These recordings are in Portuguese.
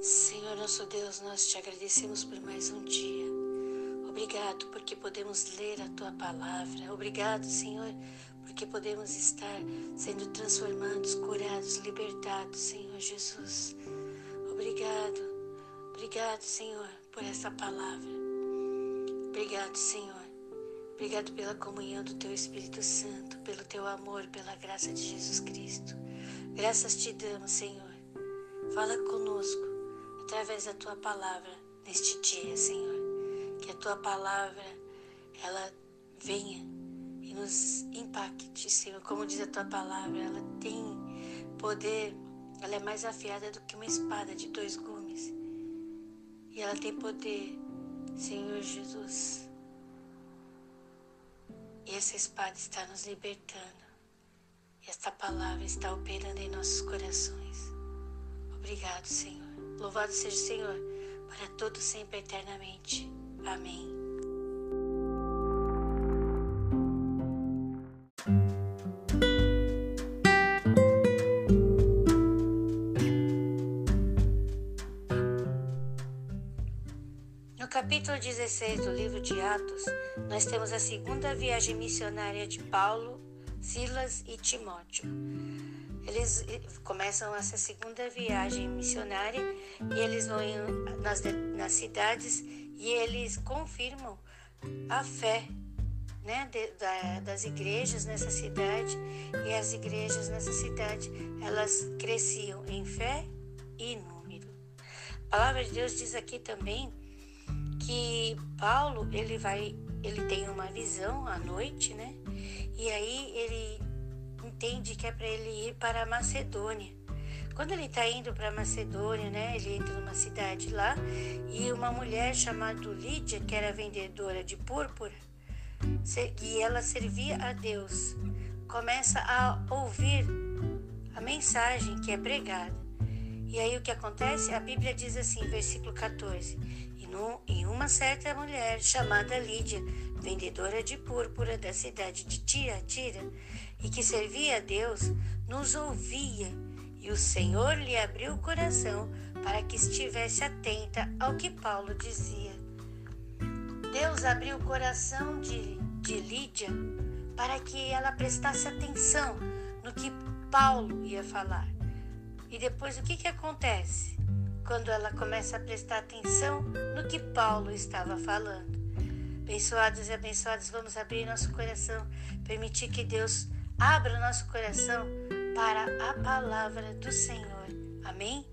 Senhor nosso Deus, nós te agradecemos por mais um dia. Obrigado porque podemos ler a tua palavra. Obrigado, Senhor, porque podemos estar sendo transformados, curados, libertados, Senhor Jesus. Obrigado, obrigado, Senhor, por essa palavra. Obrigado, Senhor. Obrigado pela comunhão do teu Espírito Santo, pelo teu amor, pela graça de Jesus Cristo. Graças te damos, Senhor. Fala conosco através da tua palavra neste dia, Senhor. Que a tua palavra ela venha e nos impacte, Senhor. Como diz a tua palavra, ela tem poder, ela é mais afiada do que uma espada de dois gumes. E ela tem poder, Senhor Jesus. E essa espada está nos libertando. Esta palavra está operando em nossos corações. Obrigado, Senhor. Louvado seja o Senhor, para todo sempre eternamente. Amém. No capítulo 16 do livro de Atos, nós temos a segunda viagem missionária de Paulo, Silas e Timóteo. Eles eh, começam essa segunda viagem missionária e eles vão nas, nas cidades e eles confirmam a fé né, de, da, das igrejas nessa cidade e as igrejas nessa cidade elas cresciam em fé e número. A palavra de Deus diz aqui também que Paulo ele vai ele tem uma visão à noite, né? E aí ele entende que é para ele ir para a Macedônia. Quando ele está indo para a Macedônia, né, ele entra numa cidade lá e uma mulher chamada Lídia, que era vendedora de púrpura, e ela servia a Deus, começa a ouvir a mensagem que é pregada. E aí o que acontece? A Bíblia diz assim, versículo 14: E, no, e uma certa mulher chamada Lídia, vendedora de púrpura da cidade de Tiatira, e que servia a Deus, nos ouvia, e o Senhor lhe abriu o coração para que estivesse atenta ao que Paulo dizia. Deus abriu o coração de, de Lídia para que ela prestasse atenção no que Paulo ia falar. E depois o que, que acontece? Quando ela começa a prestar atenção no que Paulo estava falando. Abençoados e abençoados, vamos abrir nosso coração, permitir que Deus Abra o nosso coração para a palavra do Senhor. Amém?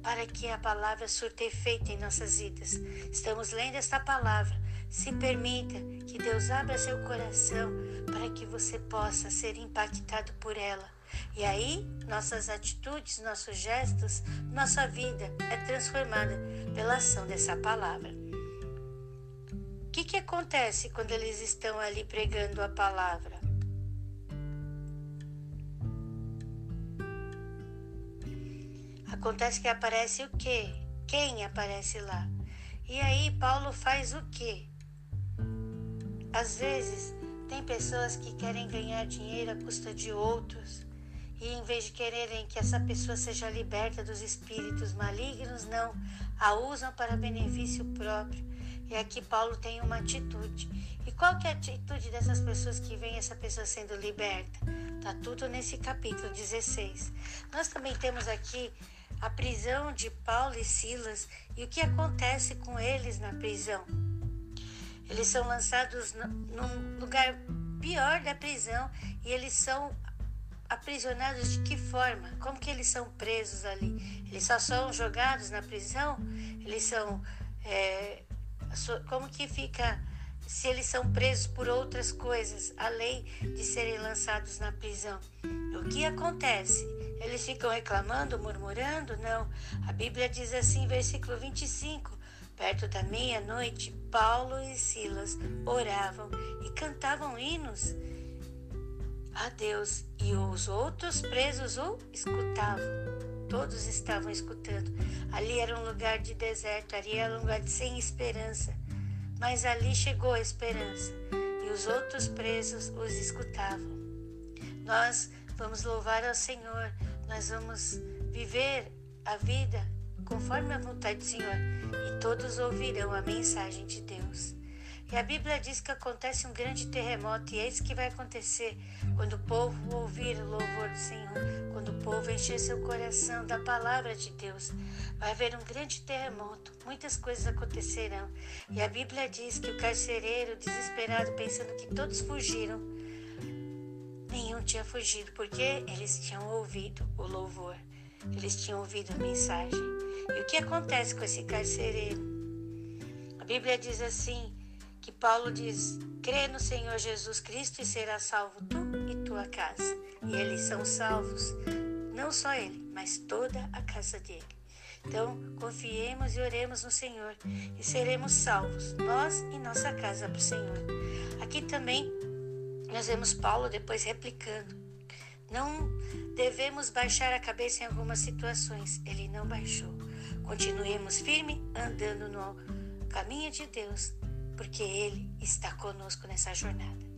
Para que a palavra surta efeito em nossas vidas. Estamos lendo esta palavra. Se permita que Deus abra seu coração para que você possa ser impactado por ela. E aí, nossas atitudes, nossos gestos, nossa vida é transformada pela ação dessa palavra. O que, que acontece quando eles estão ali pregando a palavra? Acontece que aparece o quê? Quem aparece lá? E aí Paulo faz o quê? Às vezes tem pessoas que querem ganhar dinheiro à custa de outros. E em vez de quererem que essa pessoa seja liberta dos espíritos malignos, não, a usam para benefício próprio. E aqui Paulo tem uma atitude. E qual que é a atitude dessas pessoas que veem essa pessoa sendo liberta? Tá tudo nesse capítulo 16. Nós também temos aqui a prisão de Paulo e Silas e o que acontece com eles na prisão. Eles são lançados num lugar pior da prisão e eles são aprisionados de que forma? Como que eles são presos ali? Eles só são jogados na prisão? Eles são. É, como que fica se eles são presos por outras coisas, além de serem lançados na prisão? O que acontece? Eles ficam reclamando, murmurando? Não. A Bíblia diz assim, versículo 25: Perto da meia-noite, Paulo e Silas oravam e cantavam hinos a Deus, e os outros presos o escutavam. Todos estavam escutando. Ali era um lugar de deserto, ali era um lugar de sem esperança. Mas ali chegou a esperança, e os outros presos os escutavam. Nós vamos louvar ao Senhor nós vamos viver a vida conforme a vontade do Senhor, e todos ouvirão a mensagem de Deus. E a Bíblia diz que acontece um grande terremoto, e é isso que vai acontecer quando o povo ouvir o louvor do Senhor, quando o povo encher seu coração da palavra de Deus. Vai haver um grande terremoto, muitas coisas acontecerão. E a Bíblia diz que o carcereiro, desesperado, pensando que todos fugiram, nenhum tinha fugido, porque eles tinham ouvido o louvor, eles tinham ouvido a mensagem. E o que acontece com esse carcereiro? A Bíblia diz assim que Paulo diz: crê no Senhor Jesus Cristo e será salvo tu e tua casa. E eles são salvos, não só ele, mas toda a casa dele. Então, confiemos e oremos no Senhor e seremos salvos, nós e nossa casa para o Senhor. Aqui também nós vemos Paulo depois replicando. Não devemos baixar a cabeça em algumas situações. Ele não baixou. Continuemos firme andando no caminho de Deus, porque Ele está conosco nessa jornada.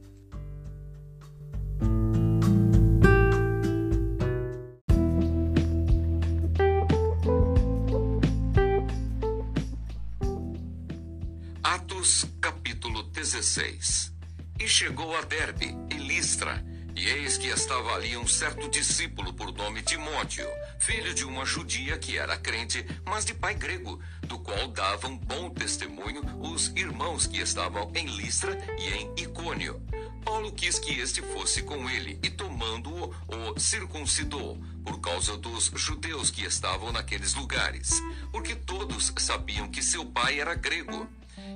Atos capítulo 16 E chegou a Derbe e Listra, e eis que estava ali um certo discípulo por nome Timóteo, filho de uma judia que era crente, mas de pai grego, do qual davam bom testemunho os irmãos que estavam em Listra e em Icônio. Paulo quis que este fosse com ele e, tomando-o, o circuncidou, por causa dos judeus que estavam naqueles lugares, porque todos sabiam que seu pai era grego.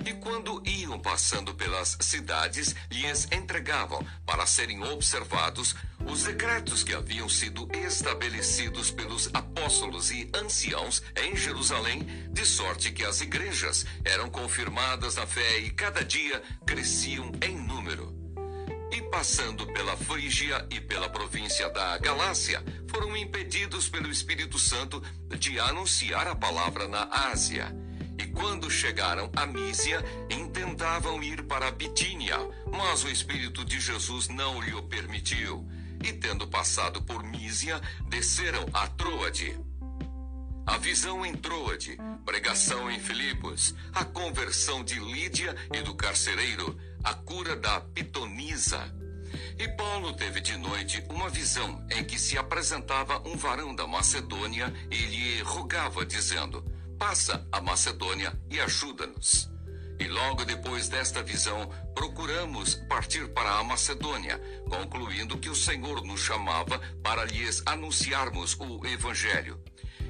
E quando iam passando pelas cidades, lhes entregavam, para serem observados, os decretos que haviam sido estabelecidos pelos apóstolos e anciãos em Jerusalém, de sorte que as igrejas eram confirmadas na fé e cada dia cresciam em número. E passando pela Frígia e pela província da Galácia, foram impedidos pelo Espírito Santo de anunciar a palavra na Ásia. E quando chegaram a Mísia, intentavam ir para Bitínia, mas o Espírito de Jesus não lhe o permitiu. E tendo passado por Mísia, desceram a Troade. A visão em Troade, pregação em Filipos, a conversão de Lídia e do carcereiro, a cura da pitonisa. E Paulo teve de noite uma visão em que se apresentava um varão da Macedônia e lhe rogava, dizendo: Passa a Macedônia e ajuda-nos. E logo depois desta visão, procuramos partir para a Macedônia, concluindo que o Senhor nos chamava para lhes anunciarmos o Evangelho.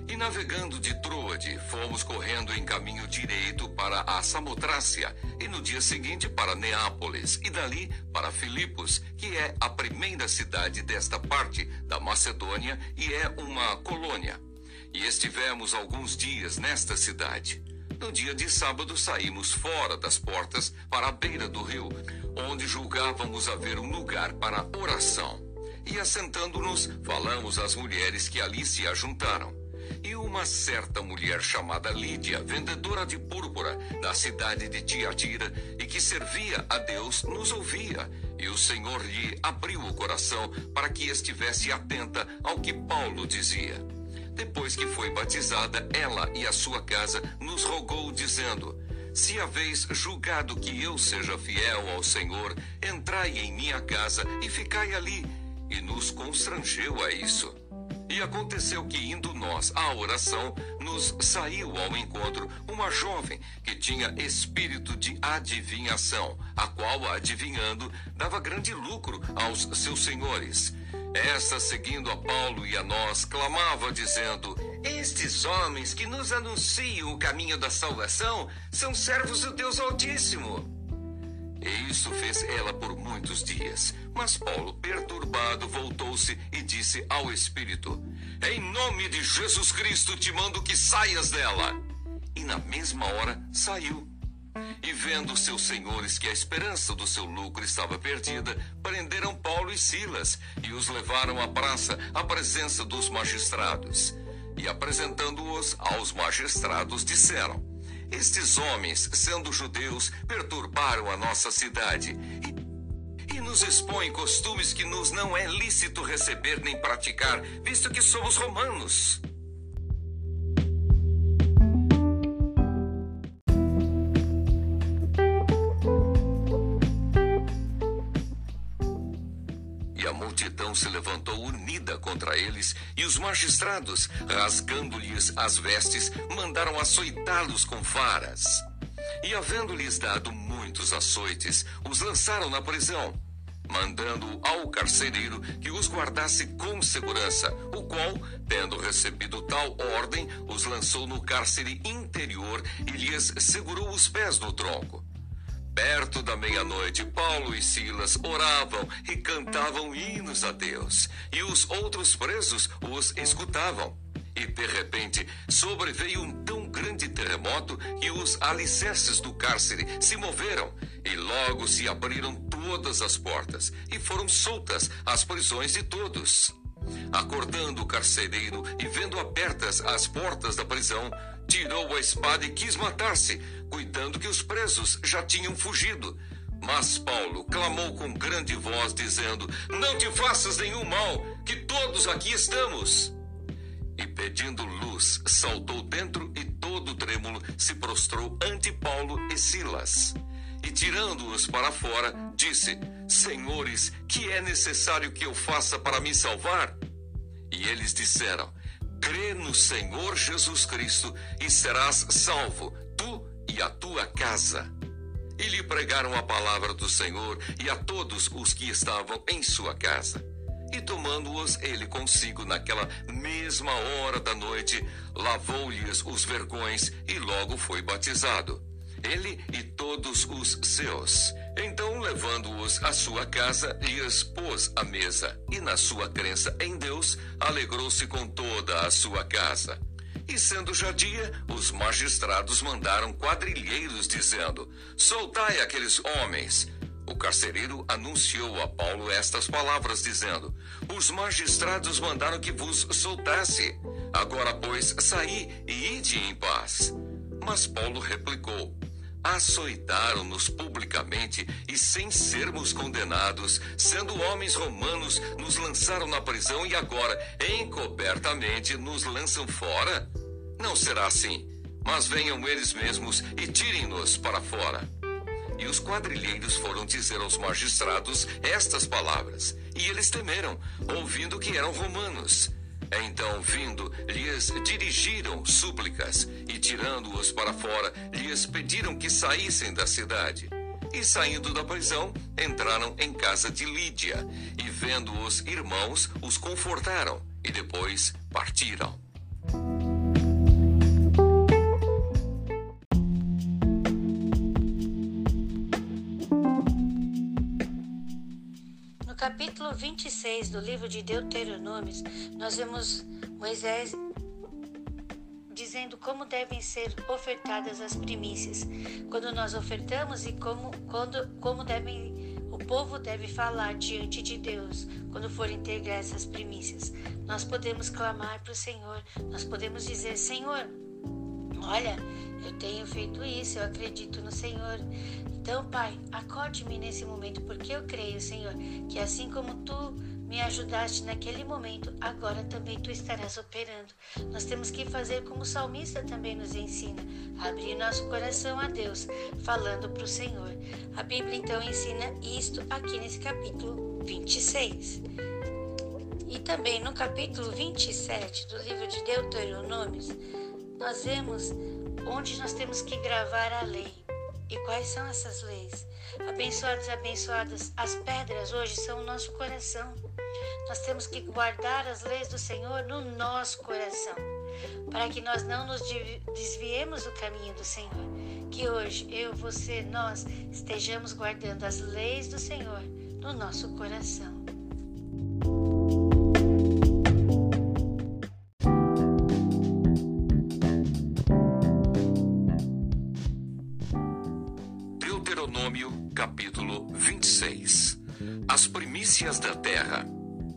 E navegando de Troade, fomos correndo em caminho direito para a Samotrácia, e no dia seguinte para Neápolis, e dali para Filipos, que é a primeira cidade desta parte da Macedônia e é uma colônia e estivemos alguns dias nesta cidade. No dia de sábado saímos fora das portas para a beira do rio, onde julgávamos haver um lugar para oração. E assentando-nos, falamos às mulheres que ali se ajuntaram. E uma certa mulher chamada Lídia, vendedora de púrpura da cidade de Tiatira e que servia a Deus, nos ouvia. E o Senhor lhe abriu o coração para que estivesse atenta ao que Paulo dizia. Depois que foi batizada, ela e a sua casa nos rogou, dizendo: Se haveis julgado que eu seja fiel ao Senhor, entrai em minha casa e ficai ali. E nos constrangeu a isso. E aconteceu que, indo nós à oração, nos saiu ao encontro uma jovem que tinha espírito de adivinhação, a qual, adivinhando, dava grande lucro aos seus senhores. Esta, seguindo a Paulo e a nós, clamava, dizendo: Estes homens que nos anunciam o caminho da salvação são servos do Deus Altíssimo. E isso fez ela por muitos dias. Mas Paulo, perturbado, voltou-se e disse ao Espírito: Em nome de Jesus Cristo te mando que saias dela. E na mesma hora saiu. E vendo seus senhores que a esperança do seu lucro estava perdida, prenderam Paulo e Silas e os levaram à praça, à presença dos magistrados. E apresentando-os aos magistrados, disseram: Estes homens, sendo judeus, perturbaram a nossa cidade e, nos expõem costumes que nos não é lícito receber nem praticar, visto que somos romanos. Se levantou unida contra eles, e os magistrados, rasgando-lhes as vestes, mandaram açoitá-los com varas. E havendo-lhes dado muitos açoites, os lançaram na prisão mandando ao carcereiro que os guardasse com segurança, o qual, tendo recebido tal ordem, os lançou no cárcere interior e lhes segurou os pés no tronco. Perto da meia-noite, Paulo e Silas oravam e cantavam hinos a Deus, e os outros presos os escutavam. E de repente sobreveio um tão grande terremoto que os alicerces do cárcere se moveram, e logo se abriram todas as portas, e foram soltas as prisões de todos. Acordando o carcereiro e vendo abertas as portas da prisão, tirou a espada e quis matar-se, cuidando que os presos já tinham fugido. Mas Paulo clamou com grande voz, dizendo: Não te faças nenhum mal, que todos aqui estamos e pedindo luz, saltou dentro e todo trêmulo se prostrou ante Paulo e Silas. E tirando-os para fora, disse: Senhores, que é necessário que eu faça para me salvar? E eles disseram: Crê no Senhor Jesus Cristo e serás salvo, tu e a tua casa. E lhe pregaram a palavra do Senhor e a todos os que estavam em sua casa. E tomando-os ele consigo naquela mesma hora da noite, lavou-lhes os vergões e logo foi batizado. Ele e todos os seus. Então, levando-os à sua casa, lhes pôs a mesa, e na sua crença em Deus, alegrou-se com toda a sua casa. E sendo já dia, os magistrados mandaram quadrilheiros, dizendo: Soltai aqueles homens o carcereiro anunciou a Paulo estas palavras, dizendo: Os magistrados mandaram que vos soltasse. Agora, pois, saí e ide em paz. Mas Paulo replicou: Açoitaram-nos publicamente e sem sermos condenados, sendo homens romanos, nos lançaram na prisão e agora, encobertamente, nos lançam fora? Não será assim, mas venham eles mesmos e tirem-nos para fora. E os quadrilheiros foram dizer aos magistrados estas palavras. E eles temeram, ouvindo que eram romanos. Então, vindo, lhes dirigiram súplicas, e tirando-os para fora, lhes pediram que saíssem da cidade. E saindo da prisão, entraram em casa de Lídia, e vendo os irmãos, os confortaram, e depois partiram. Capítulo 26 do livro de Deuteronômios, nós vemos Moisés dizendo como devem ser ofertadas as primícias. Quando nós ofertamos e como, quando, como devem, o povo deve falar diante de Deus quando for integrar essas primícias. Nós podemos clamar para o Senhor, nós podemos dizer: Senhor, olha, eu tenho feito isso, eu acredito no Senhor. Então, Pai, acorde-me nesse momento, porque eu creio, Senhor, que assim como tu me ajudaste naquele momento, agora também tu estarás operando. Nós temos que fazer como o salmista também nos ensina, abrir nosso coração a Deus, falando para o Senhor. A Bíblia então ensina isto aqui nesse capítulo 26. E também no capítulo 27 do livro de Deuteronômios, nós vemos onde nós temos que gravar a lei. E quais são essas leis? Abençoados e abençoadas, as pedras hoje são o nosso coração. Nós temos que guardar as leis do Senhor no nosso coração, para que nós não nos desviemos do caminho do Senhor. Que hoje eu, você, nós estejamos guardando as leis do Senhor no nosso coração. Primícias da terra.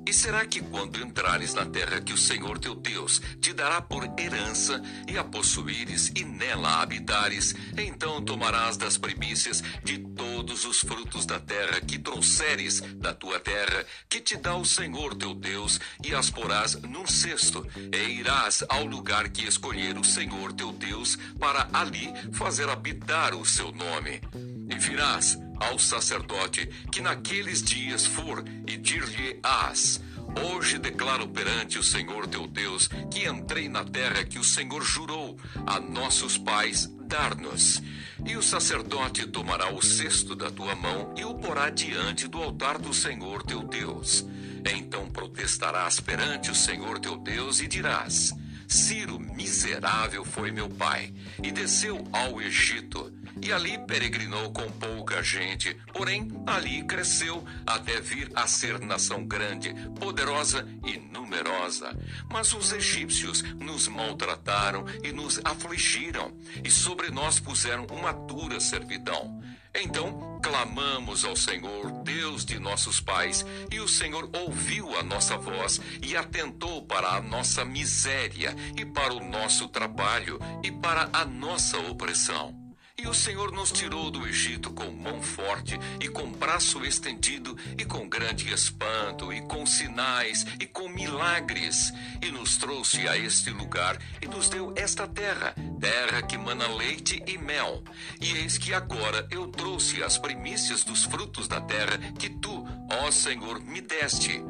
E será que quando entrares na terra que o Senhor teu Deus te dará por herança e a possuíres e nela habitares, então tomarás das primícias de todos os frutos da terra que trouxeres da tua terra, que te dá o Senhor teu Deus, e as porás num cesto, e irás ao lugar que escolher o Senhor teu Deus para ali fazer habitar o seu nome. E virás ao sacerdote que naqueles dias for e dir-lhe-ás: Hoje declaro perante o Senhor teu Deus que entrei na terra que o Senhor jurou a nossos pais dar-nos. E o sacerdote tomará o cesto da tua mão e o porá diante do altar do Senhor teu Deus. Então protestarás perante o Senhor teu Deus e dirás: Ciro miserável foi meu pai, e desceu ao Egito e ali peregrinou com pouca gente, porém ali cresceu até vir a ser nação grande, poderosa e numerosa. Mas os egípcios nos maltrataram e nos afligiram, e sobre nós puseram uma dura servidão. Então clamamos ao Senhor, Deus de nossos pais, e o Senhor ouviu a nossa voz e atentou para a nossa miséria e para o nosso trabalho e para a nossa opressão. E o Senhor nos tirou do Egito com mão forte e com braço estendido e com grande espanto e com sinais e com milagres e nos trouxe a este lugar e nos deu esta terra, terra que mana leite e mel. E eis que agora eu trouxe as primícias dos frutos da terra que tu, ó Senhor, me deste.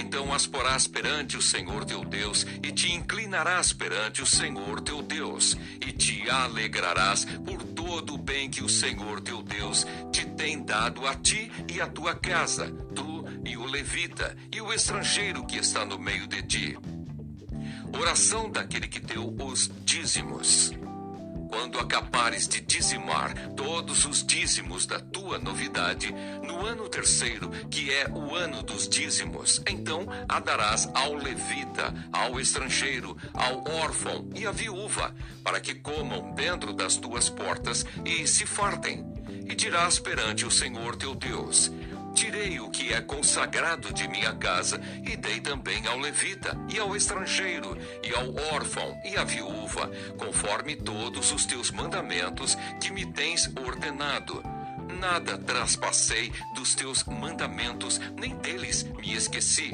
Então as porás perante o Senhor teu Deus, e te inclinarás perante o Senhor teu Deus, e te alegrarás por todo o bem que o Senhor teu Deus te tem dado a ti e a tua casa, tu e o levita, e o estrangeiro que está no meio de ti. Oração daquele que deu os dízimos quando acabares de dizimar todos os dízimos da tua novidade, no ano terceiro, que é o ano dos dízimos, então a darás ao levita, ao estrangeiro, ao órfão e à viúva, para que comam dentro das tuas portas e se fartem. E dirás perante o Senhor teu Deus: Tirei o que é consagrado de minha casa e dei também ao levita, e ao estrangeiro, e ao órfão, e à viúva, conforme todos os teus mandamentos que me tens ordenado. Nada traspassei dos teus mandamentos, nem deles me esqueci.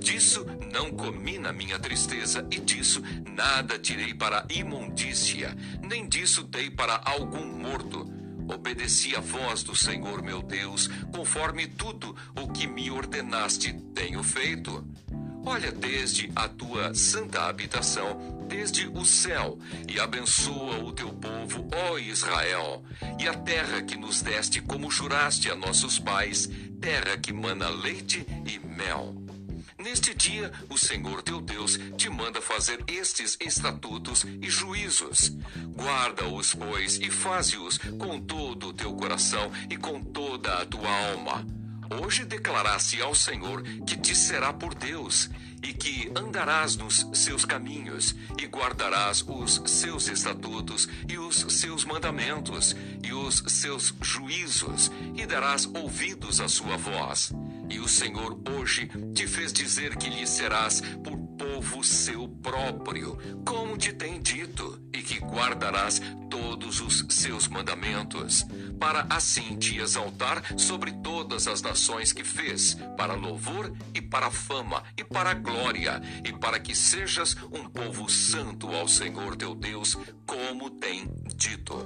Disso não comi na minha tristeza, e disso nada tirei para imundícia, nem disso dei para algum morto obedeci a voz do Senhor meu Deus, conforme tudo o que me ordenaste tenho feito. Olha desde a tua santa habitação, desde o céu, e abençoa o teu povo, ó Israel, e a terra que nos deste como juraste a nossos pais, terra que mana leite e mel. Neste dia, o Senhor teu Deus te manda fazer estes estatutos e juízos. Guarda-os, pois, e faze-os com todo o teu coração e com toda a tua alma. Hoje declaraste ao Senhor que te será por Deus, e que andarás nos seus caminhos, e guardarás os seus estatutos, e os seus mandamentos, e os seus juízos, e darás ouvidos à sua voz. E o Senhor hoje te fez dizer que lhe serás por povo seu próprio, como te tem dito, e que guardarás todos os seus mandamentos, para assim te exaltar sobre todas as nações que fez, para louvor e para fama e para glória, e para que sejas um povo santo ao Senhor teu Deus, como tem dito.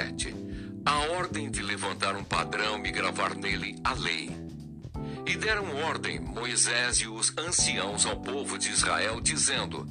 27, a ordem de levantar um padrão e gravar nele a lei. E deram ordem Moisés e os anciãos ao povo de Israel, dizendo: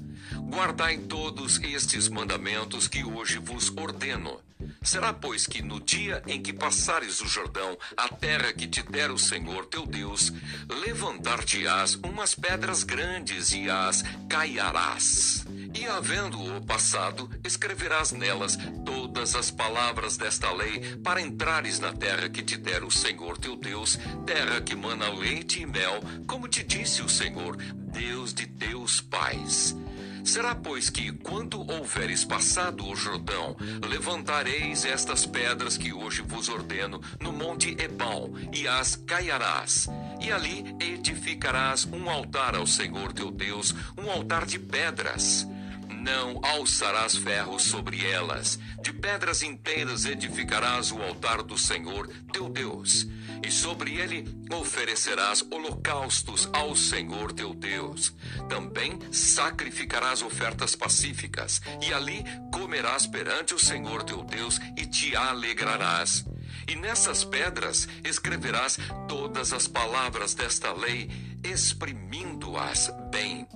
Guardai todos estes mandamentos que hoje vos ordeno. Será, pois, que no dia em que passares o Jordão, a terra que te der o Senhor teu Deus, levantar-te-ás umas pedras grandes e as caiarás e havendo-o passado, escreverás nelas todas as palavras desta lei, para entrares na terra que te der o Senhor teu Deus, terra que mana leite e mel, como te disse o Senhor, Deus de teus pais. Será, pois, que, quando houveres passado o Jordão, levantareis estas pedras que hoje vos ordeno no monte Ebal, e as caiarás. E ali edificarás um altar ao Senhor teu Deus, um altar de pedras não alçarás ferros sobre elas. De pedras inteiras edificarás o altar do Senhor teu Deus. e sobre ele oferecerás holocaustos ao Senhor teu Deus. Também sacrificarás ofertas pacíficas, e ali comerás perante o Senhor teu Deus e te alegrarás. E nessas pedras escreverás todas as palavras desta lei, exprimindo-as bem.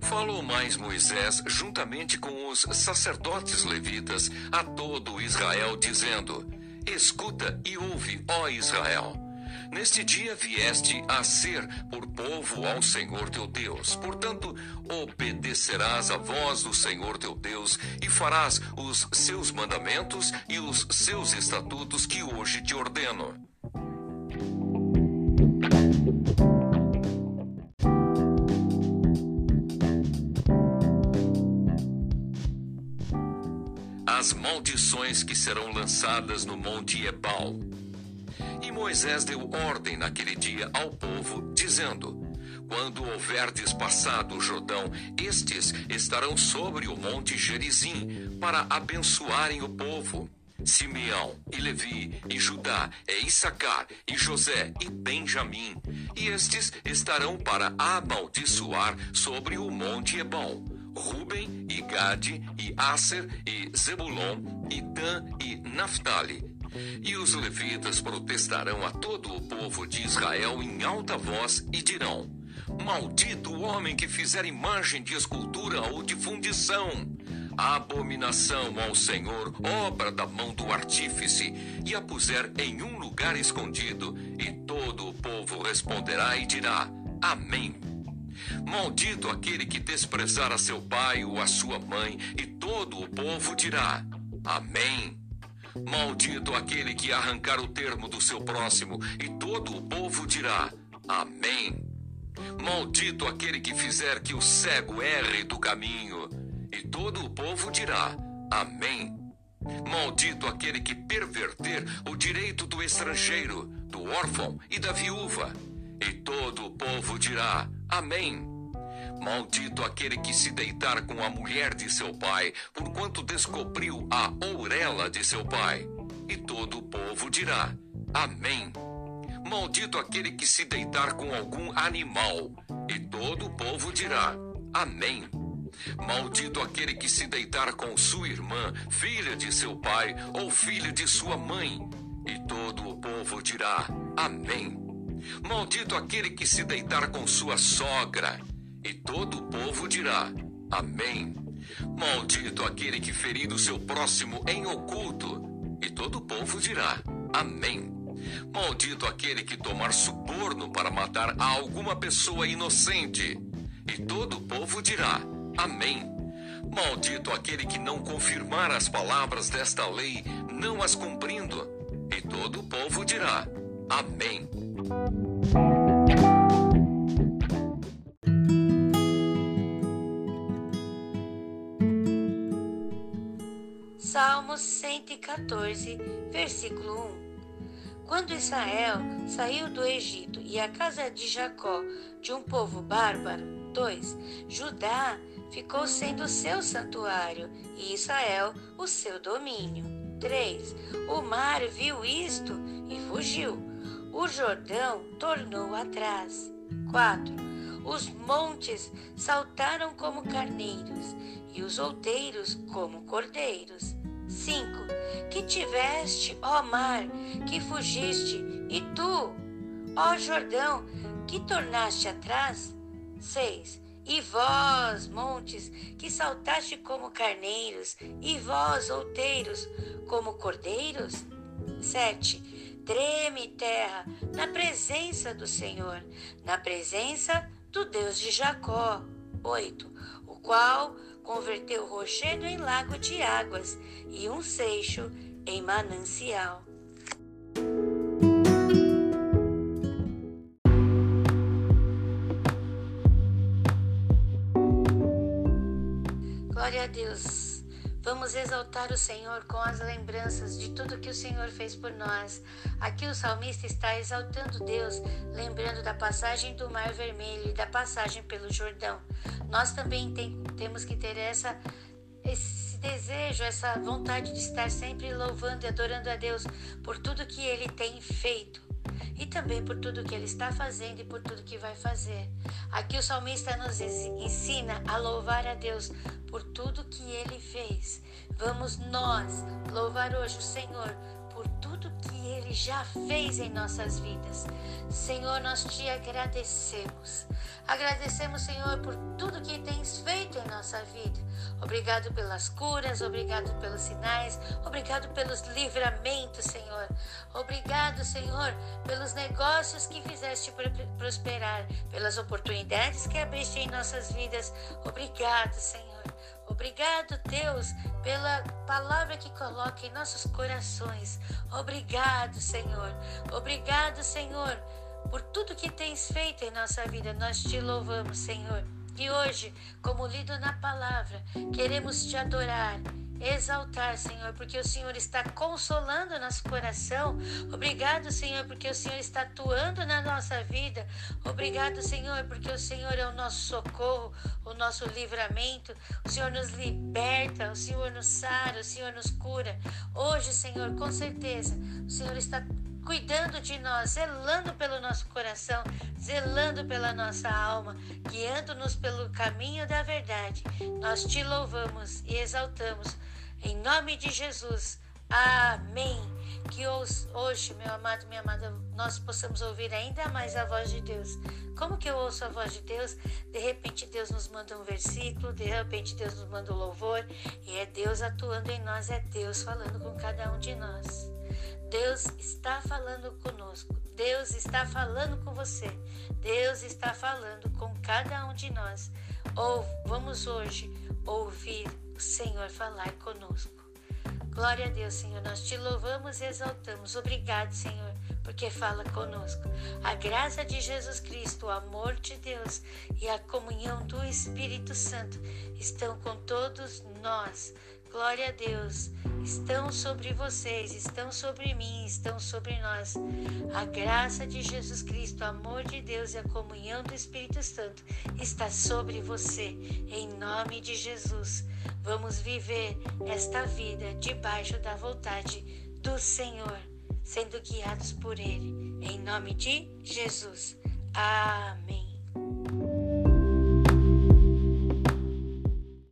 Falou mais Moisés juntamente com os sacerdotes levitas a todo Israel, dizendo: Escuta e ouve, ó Israel. Neste dia vieste a ser por povo ao Senhor teu Deus. Portanto, obedecerás a voz do Senhor teu Deus e farás os seus mandamentos e os seus estatutos que hoje te ordeno. Que serão lançadas no monte Ebal. E Moisés deu ordem naquele dia ao povo, dizendo: Quando houverdes passado o Jordão, estes estarão sobre o monte Gerizim, para abençoarem o povo. Simeão e Levi e Judá e Issacar e José e Benjamim, e estes estarão para amaldiçoar sobre o monte Ebal Ruben e Gade e Aser e Zebulon e Dan e Naphtali. E os levitas protestarão a todo o povo de Israel em alta voz e dirão: Maldito o homem que fizer imagem de escultura ou de fundição. Abominação ao Senhor, obra da mão do artífice, e a puser em um lugar escondido, e todo o povo responderá e dirá: Amém. Maldito aquele que desprezar a seu pai ou a sua mãe, e todo o povo dirá: Amém. Maldito aquele que arrancar o termo do seu próximo, e todo o povo dirá: Amém. Maldito aquele que fizer que o cego erre do caminho, e todo o povo dirá: Amém. Maldito aquele que perverter o direito do estrangeiro, do órfão e da viúva, e todo o povo dirá: Amém. Maldito aquele que se deitar com a mulher de seu pai, porquanto descobriu a ourela de seu pai. E todo o povo dirá: Amém. Maldito aquele que se deitar com algum animal. E todo o povo dirá: Amém. Maldito aquele que se deitar com sua irmã, filha de seu pai ou filha de sua mãe. E todo o povo dirá: Amém. Maldito aquele que se deitar com sua sogra. E todo o povo dirá: Amém. Maldito aquele que ferir o seu próximo em oculto. E todo o povo dirá: Amém. Maldito aquele que tomar suborno para matar a alguma pessoa inocente. E todo o povo dirá: Amém. Maldito aquele que não confirmar as palavras desta lei, não as cumprindo. E todo o povo dirá: Amém. Salmos 114, versículo 1. Quando Israel saiu do Egito e a casa de Jacó de um povo bárbaro, 2. Judá ficou sendo seu santuário e Israel o seu domínio. 3. O mar viu isto e fugiu o Jordão tornou atrás. 4. Os montes saltaram como carneiros e os outeiros como cordeiros. 5. Que tiveste, ó mar, que fugiste, e tu, ó Jordão, que tornaste atrás? 6. E vós, montes, que saltaste como carneiros, e vós, outeiros, como cordeiros? 7 Treme, terra, na presença do Senhor, na presença do Deus de Jacó. 8. O qual converteu o rochedo em lago de águas e um seixo em manancial. Glória a Deus. Vamos exaltar o Senhor com as lembranças de tudo que o Senhor fez por nós. Aqui o salmista está exaltando Deus, lembrando da passagem do Mar Vermelho e da passagem pelo Jordão. Nós também tem, temos que ter essa esse desejo, essa vontade de estar sempre louvando e adorando a Deus por tudo que ele tem feito. E também por tudo que Ele está fazendo e por tudo que vai fazer. Aqui o salmista nos ensina a louvar a Deus por tudo que Ele fez. Vamos nós louvar hoje o Senhor tudo que Ele já fez em nossas vidas. Senhor, nós te agradecemos. Agradecemos, Senhor, por tudo que tens feito em nossa vida. Obrigado pelas curas, obrigado pelos sinais, obrigado pelos livramentos, Senhor. Obrigado, Senhor, pelos negócios que fizeste prosperar, pelas oportunidades que abriste em nossas vidas. Obrigado, Senhor. Obrigado, Deus, pela palavra que coloca em nossos corações. Obrigado, Senhor. Obrigado, Senhor, por tudo que tens feito em nossa vida. Nós te louvamos, Senhor. E hoje, como lido na palavra, queremos te adorar exaltar, Senhor, porque o Senhor está consolando nosso coração. Obrigado, Senhor, porque o Senhor está atuando na nossa vida. Obrigado, Senhor, porque o Senhor é o nosso socorro, o nosso livramento. O Senhor nos liberta, o Senhor nos sara, o Senhor nos cura. Hoje, Senhor, com certeza, o Senhor está cuidando de nós, zelando pelo nosso coração, zelando pela nossa alma, guiando-nos pelo caminho da verdade. Nós te louvamos e exaltamos em nome de Jesus. Amém. Que hoje, meu amado, minha amada, nós possamos ouvir ainda mais a voz de Deus. Como que eu ouço a voz de Deus? De repente Deus nos manda um versículo, de repente Deus nos manda um louvor, e é Deus atuando em nós, é Deus falando com cada um de nós. Deus está falando conosco. Deus está falando com você. Deus está falando com cada um de nós. Ou vamos hoje ouvir Senhor falar conosco. Glória a Deus, Senhor. Nós te louvamos e exaltamos. Obrigado, Senhor, porque fala conosco. A graça de Jesus Cristo, o amor de Deus e a comunhão do Espírito Santo estão com todos nós. Glória a Deus estão sobre vocês, estão sobre mim, estão sobre nós. A graça de Jesus Cristo, o amor de Deus e a comunhão do Espírito Santo está sobre você, em nome de Jesus. Vamos viver esta vida debaixo da vontade do Senhor, sendo guiados por Ele, em nome de Jesus. Amém.